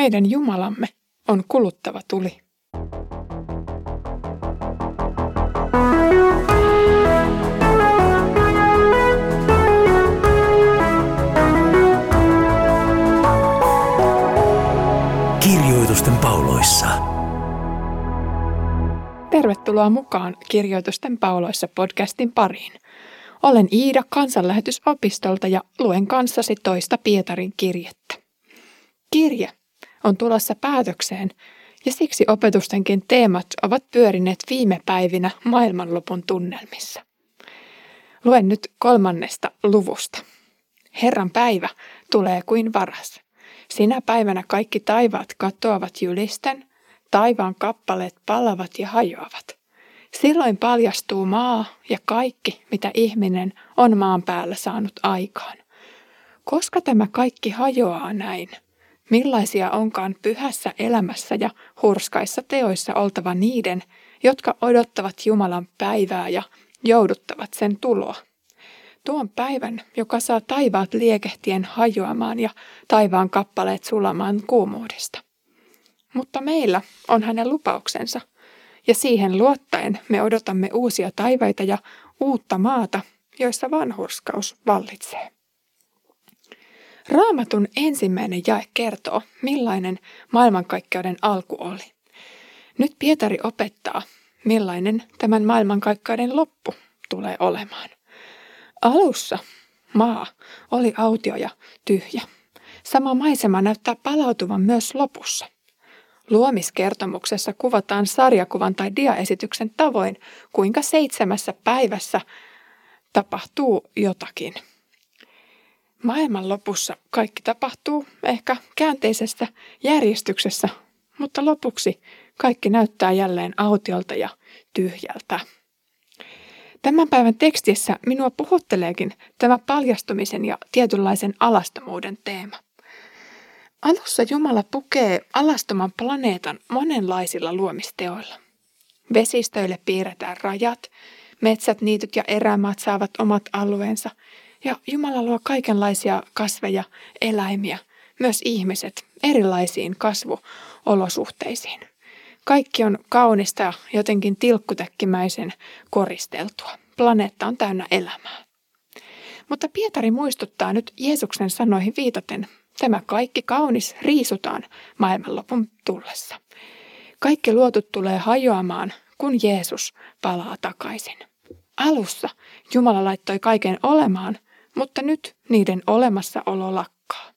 Meidän Jumalamme on kuluttava tuli. Kirjoitusten pauloissa. Tervetuloa mukaan Kirjoitusten pauloissa podcastin pariin. Olen Iida kansanlähetysopistolta ja luen kanssasi toista Pietarin kirjettä. Kirje on tulossa päätökseen ja siksi opetustenkin teemat ovat pyörineet viime päivinä maailmanlopun tunnelmissa. Luen nyt kolmannesta luvusta. Herran päivä tulee kuin varas. Sinä päivänä kaikki taivaat katoavat jylisten, taivaan kappaleet palavat ja hajoavat. Silloin paljastuu maa ja kaikki, mitä ihminen on maan päällä saanut aikaan. Koska tämä kaikki hajoaa näin, millaisia onkaan pyhässä elämässä ja hurskaissa teoissa oltava niiden, jotka odottavat Jumalan päivää ja jouduttavat sen tuloa. Tuon päivän, joka saa taivaat liekehtien hajoamaan ja taivaan kappaleet sulamaan kuumuudesta. Mutta meillä on hänen lupauksensa, ja siihen luottaen me odotamme uusia taivaita ja uutta maata, joissa vanhurskaus vallitsee. Raamatun ensimmäinen jae kertoo, millainen maailmankaikkeuden alku oli. Nyt Pietari opettaa, millainen tämän maailmankaikkeuden loppu tulee olemaan. Alussa maa oli autio ja tyhjä. Sama maisema näyttää palautuvan myös lopussa. Luomiskertomuksessa kuvataan sarjakuvan tai diaesityksen tavoin, kuinka seitsemässä päivässä tapahtuu jotakin – Maailman lopussa kaikki tapahtuu ehkä käänteisessä järjestyksessä, mutta lopuksi kaikki näyttää jälleen autiolta ja tyhjältä. Tämän päivän tekstissä minua puhutteleekin tämä paljastumisen ja tietynlaisen alastomuuden teema. Alussa Jumala pukee alastoman planeetan monenlaisilla luomisteoilla. Vesistöille piirretään rajat, metsät, niityt ja erämaat saavat omat alueensa – ja Jumala luo kaikenlaisia kasveja, eläimiä, myös ihmiset erilaisiin kasvuolosuhteisiin. Kaikki on kaunista ja jotenkin tilkkutäkkimäisen koristeltua. Planeetta on täynnä elämää. Mutta Pietari muistuttaa nyt Jeesuksen sanoihin viitaten, tämä kaikki kaunis riisutaan maailmanlopun tullessa. Kaikki luotut tulee hajoamaan, kun Jeesus palaa takaisin. Alussa Jumala laittoi kaiken olemaan – mutta nyt niiden olemassaolo lakkaa.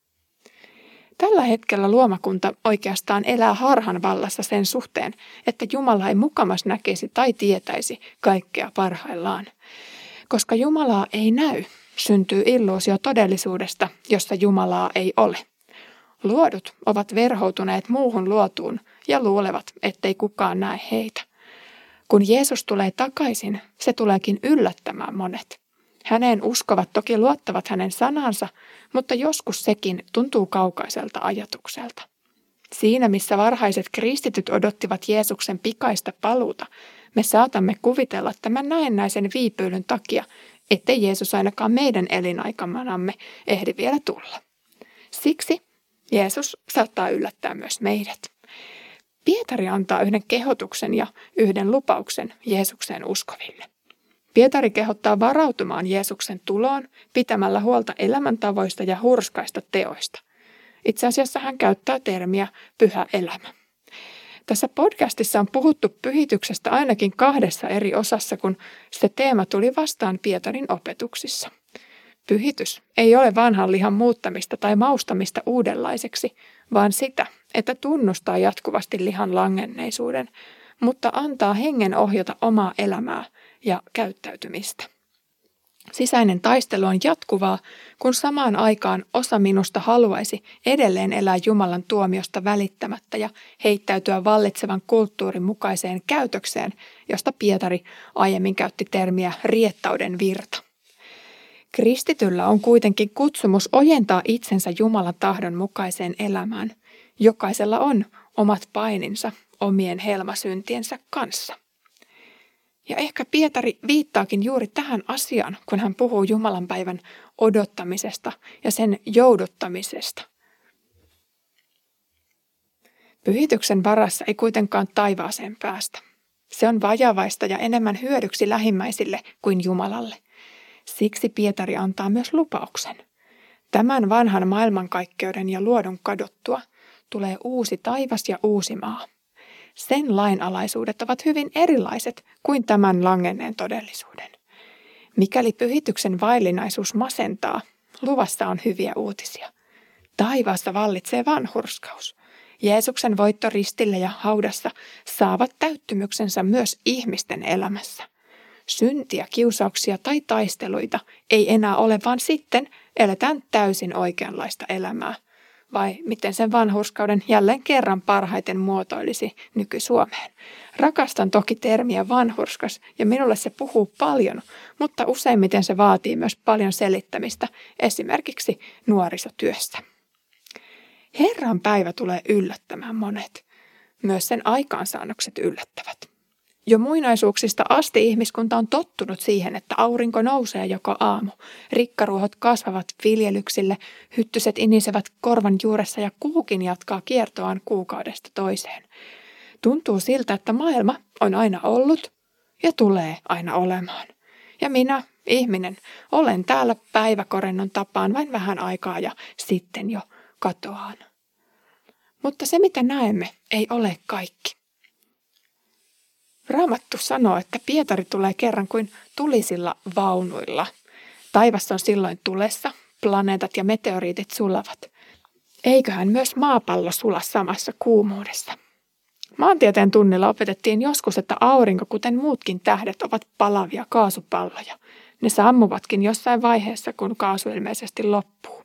Tällä hetkellä luomakunta oikeastaan elää harhan vallassa sen suhteen, että Jumala ei mukamas näkisi tai tietäisi kaikkea parhaillaan. Koska Jumalaa ei näy, syntyy illuusio todellisuudesta, jossa Jumalaa ei ole. Luodut ovat verhoutuneet muuhun luotuun ja luulevat, ettei kukaan näe heitä. Kun Jeesus tulee takaisin, se tuleekin yllättämään monet. Häneen uskovat toki luottavat hänen sanansa, mutta joskus sekin tuntuu kaukaiselta ajatukselta. Siinä, missä varhaiset kristityt odottivat Jeesuksen pikaista paluuta, me saatamme kuvitella tämän näennäisen viipyilyn takia, ettei Jeesus ainakaan meidän elinaikanamme ehdi vielä tulla. Siksi Jeesus saattaa yllättää myös meidät. Pietari antaa yhden kehotuksen ja yhden lupauksen Jeesukseen uskoville. Pietari kehottaa varautumaan Jeesuksen tuloon pitämällä huolta elämäntavoista ja hurskaista teoista. Itse asiassa hän käyttää termiä pyhä elämä. Tässä podcastissa on puhuttu pyhityksestä ainakin kahdessa eri osassa, kun se teema tuli vastaan Pietarin opetuksissa. Pyhitys ei ole vanhan lihan muuttamista tai maustamista uudenlaiseksi, vaan sitä, että tunnustaa jatkuvasti lihan langenneisuuden, mutta antaa hengen ohjata omaa elämää ja käyttäytymistä. Sisäinen taistelu on jatkuvaa, kun samaan aikaan osa minusta haluaisi edelleen elää Jumalan tuomiosta välittämättä ja heittäytyä vallitsevan kulttuurin mukaiseen käytökseen, josta Pietari aiemmin käytti termiä riettauden virta. Kristityllä on kuitenkin kutsumus ojentaa itsensä Jumalan tahdon mukaiseen elämään. Jokaisella on omat paininsa omien helmasyntiensä kanssa. Ja ehkä Pietari viittaakin juuri tähän asiaan, kun hän puhuu Jumalan päivän odottamisesta ja sen jouduttamisesta. Pyhityksen varassa ei kuitenkaan taivaaseen päästä. Se on vajavaista ja enemmän hyödyksi lähimmäisille kuin Jumalalle. Siksi Pietari antaa myös lupauksen. Tämän vanhan maailmankaikkeuden ja luodon kadottua tulee uusi taivas ja uusi maa. Sen lainalaisuudet ovat hyvin erilaiset kuin tämän langenneen todellisuuden. Mikäli pyhityksen vaillinaisuus masentaa, luvassa on hyviä uutisia. Taivaassa vallitsee vanhurskaus. Jeesuksen voitto ristille ja haudassa saavat täyttymyksensä myös ihmisten elämässä. Syntiä, kiusauksia tai taisteluita ei enää ole, vaan sitten eletään täysin oikeanlaista elämää. Vai miten sen vanhurskauden jälleen kerran parhaiten muotoilisi nyky-Suomeen. Rakastan toki termiä vanhurskas ja minulle se puhuu paljon, mutta useimmiten se vaatii myös paljon selittämistä esimerkiksi nuorisotyössä. Herran päivä tulee yllättämään monet. Myös sen aikaansaannokset yllättävät. Jo muinaisuuksista asti ihmiskunta on tottunut siihen, että aurinko nousee joka aamu. Rikkaruohot kasvavat viljelyksille, hyttyset inisevät korvan juuressa ja kuukin jatkaa kiertoaan kuukaudesta toiseen. Tuntuu siltä, että maailma on aina ollut ja tulee aina olemaan. Ja minä, ihminen, olen täällä päiväkorennon tapaan vain vähän aikaa ja sitten jo katoaan. Mutta se, mitä näemme, ei ole kaikki. Raamattu sanoo, että Pietari tulee kerran kuin tulisilla vaunuilla. Taivas on silloin tulessa, planeetat ja meteoriitit sulavat. Eiköhän myös maapallo sula samassa kuumuudessa. Maantieteen tunnilla opetettiin joskus, että aurinko, kuten muutkin tähdet, ovat palavia kaasupalloja. Ne sammuvatkin jossain vaiheessa, kun kaasu ilmeisesti loppuu.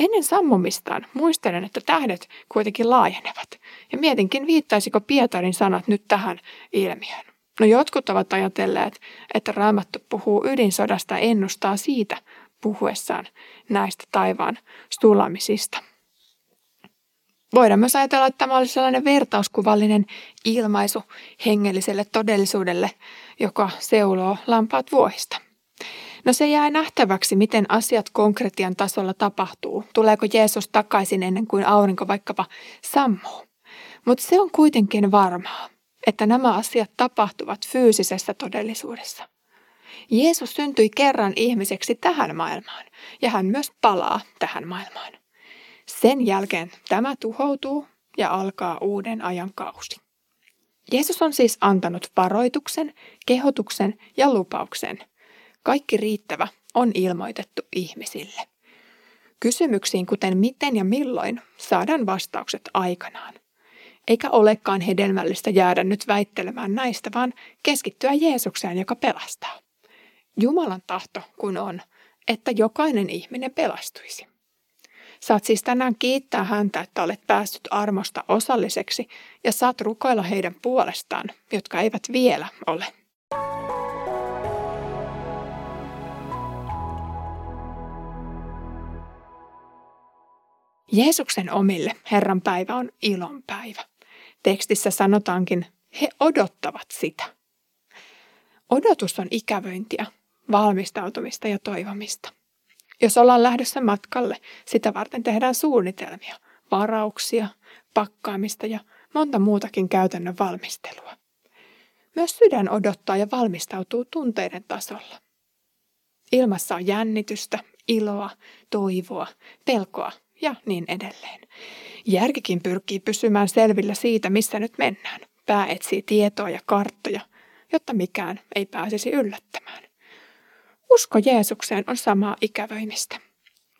Ennen sammumistaan muistelen, että tähdet kuitenkin laajenevat, ja mietinkin viittaisiko Pietarin sanat nyt tähän ilmiöön. No jotkut ovat ajatelleet, että Raamattu puhuu ydinsodasta ja ennustaa siitä puhuessaan näistä taivaan sulamisista. Voidaan myös ajatella, että tämä olisi sellainen vertauskuvallinen ilmaisu hengelliselle todellisuudelle, joka seuloo lampaat vuohista. No se jää nähtäväksi, miten asiat konkretian tasolla tapahtuu. Tuleeko Jeesus takaisin ennen kuin aurinko vaikkapa sammuu? Mutta se on kuitenkin varmaa, että nämä asiat tapahtuvat fyysisessä todellisuudessa. Jeesus syntyi kerran ihmiseksi tähän maailmaan ja hän myös palaa tähän maailmaan. Sen jälkeen tämä tuhoutuu ja alkaa uuden ajan kausi. Jeesus on siis antanut varoituksen, kehotuksen ja lupauksen – kaikki riittävä on ilmoitettu ihmisille. Kysymyksiin kuten miten ja milloin saadaan vastaukset aikanaan. Eikä olekaan hedelmällistä jäädä nyt väittelemään näistä, vaan keskittyä Jeesukseen, joka pelastaa. Jumalan tahto kun on, että jokainen ihminen pelastuisi. Saat siis tänään kiittää häntä, että olet päässyt armosta osalliseksi ja saat rukoilla heidän puolestaan, jotka eivät vielä ole. Jeesuksen omille Herran päivä on ilon päivä. Tekstissä sanotaankin, he odottavat sitä. Odotus on ikävöintiä, valmistautumista ja toivomista. Jos ollaan lähdössä matkalle, sitä varten tehdään suunnitelmia, varauksia, pakkaamista ja monta muutakin käytännön valmistelua. Myös sydän odottaa ja valmistautuu tunteiden tasolla. Ilmassa on jännitystä, iloa, toivoa, pelkoa ja niin edelleen. Järkikin pyrkii pysymään selvillä siitä, missä nyt mennään. Pää etsii tietoa ja karttoja, jotta mikään ei pääsisi yllättämään. Usko Jeesukseen on samaa ikävöimistä.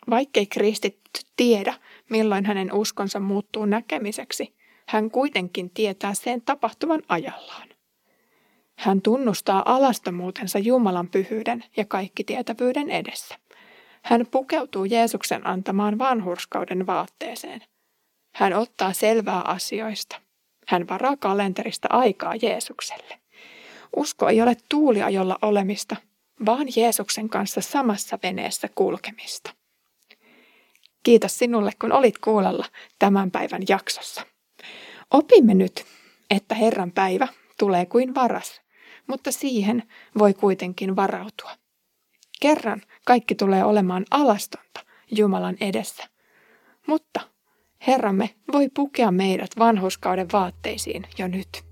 Vaikkei kristitty tiedä, milloin hänen uskonsa muuttuu näkemiseksi, hän kuitenkin tietää sen tapahtuvan ajallaan. Hän tunnustaa alastomuutensa Jumalan pyhyyden ja kaikki tietävyyden edessä. Hän pukeutuu Jeesuksen antamaan vanhurskauden vaatteeseen. Hän ottaa selvää asioista. Hän varaa kalenterista aikaa Jeesukselle. Usko ei ole tuulia, jolla olemista, vaan Jeesuksen kanssa samassa veneessä kulkemista. Kiitos sinulle, kun olit kuulolla tämän päivän jaksossa. Opimme nyt, että Herran päivä tulee kuin varas, mutta siihen voi kuitenkin varautua. Kerran kaikki tulee olemaan alastonta Jumalan edessä. Mutta Herramme voi pukea meidät vanhuskauden vaatteisiin jo nyt.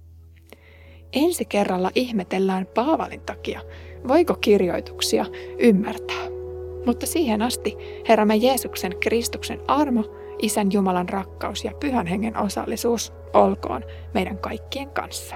Ensi kerralla ihmetellään Paavalin takia, voiko kirjoituksia ymmärtää. Mutta siihen asti Herramme Jeesuksen Kristuksen armo, Isän Jumalan rakkaus ja Pyhän Hengen osallisuus olkoon meidän kaikkien kanssa.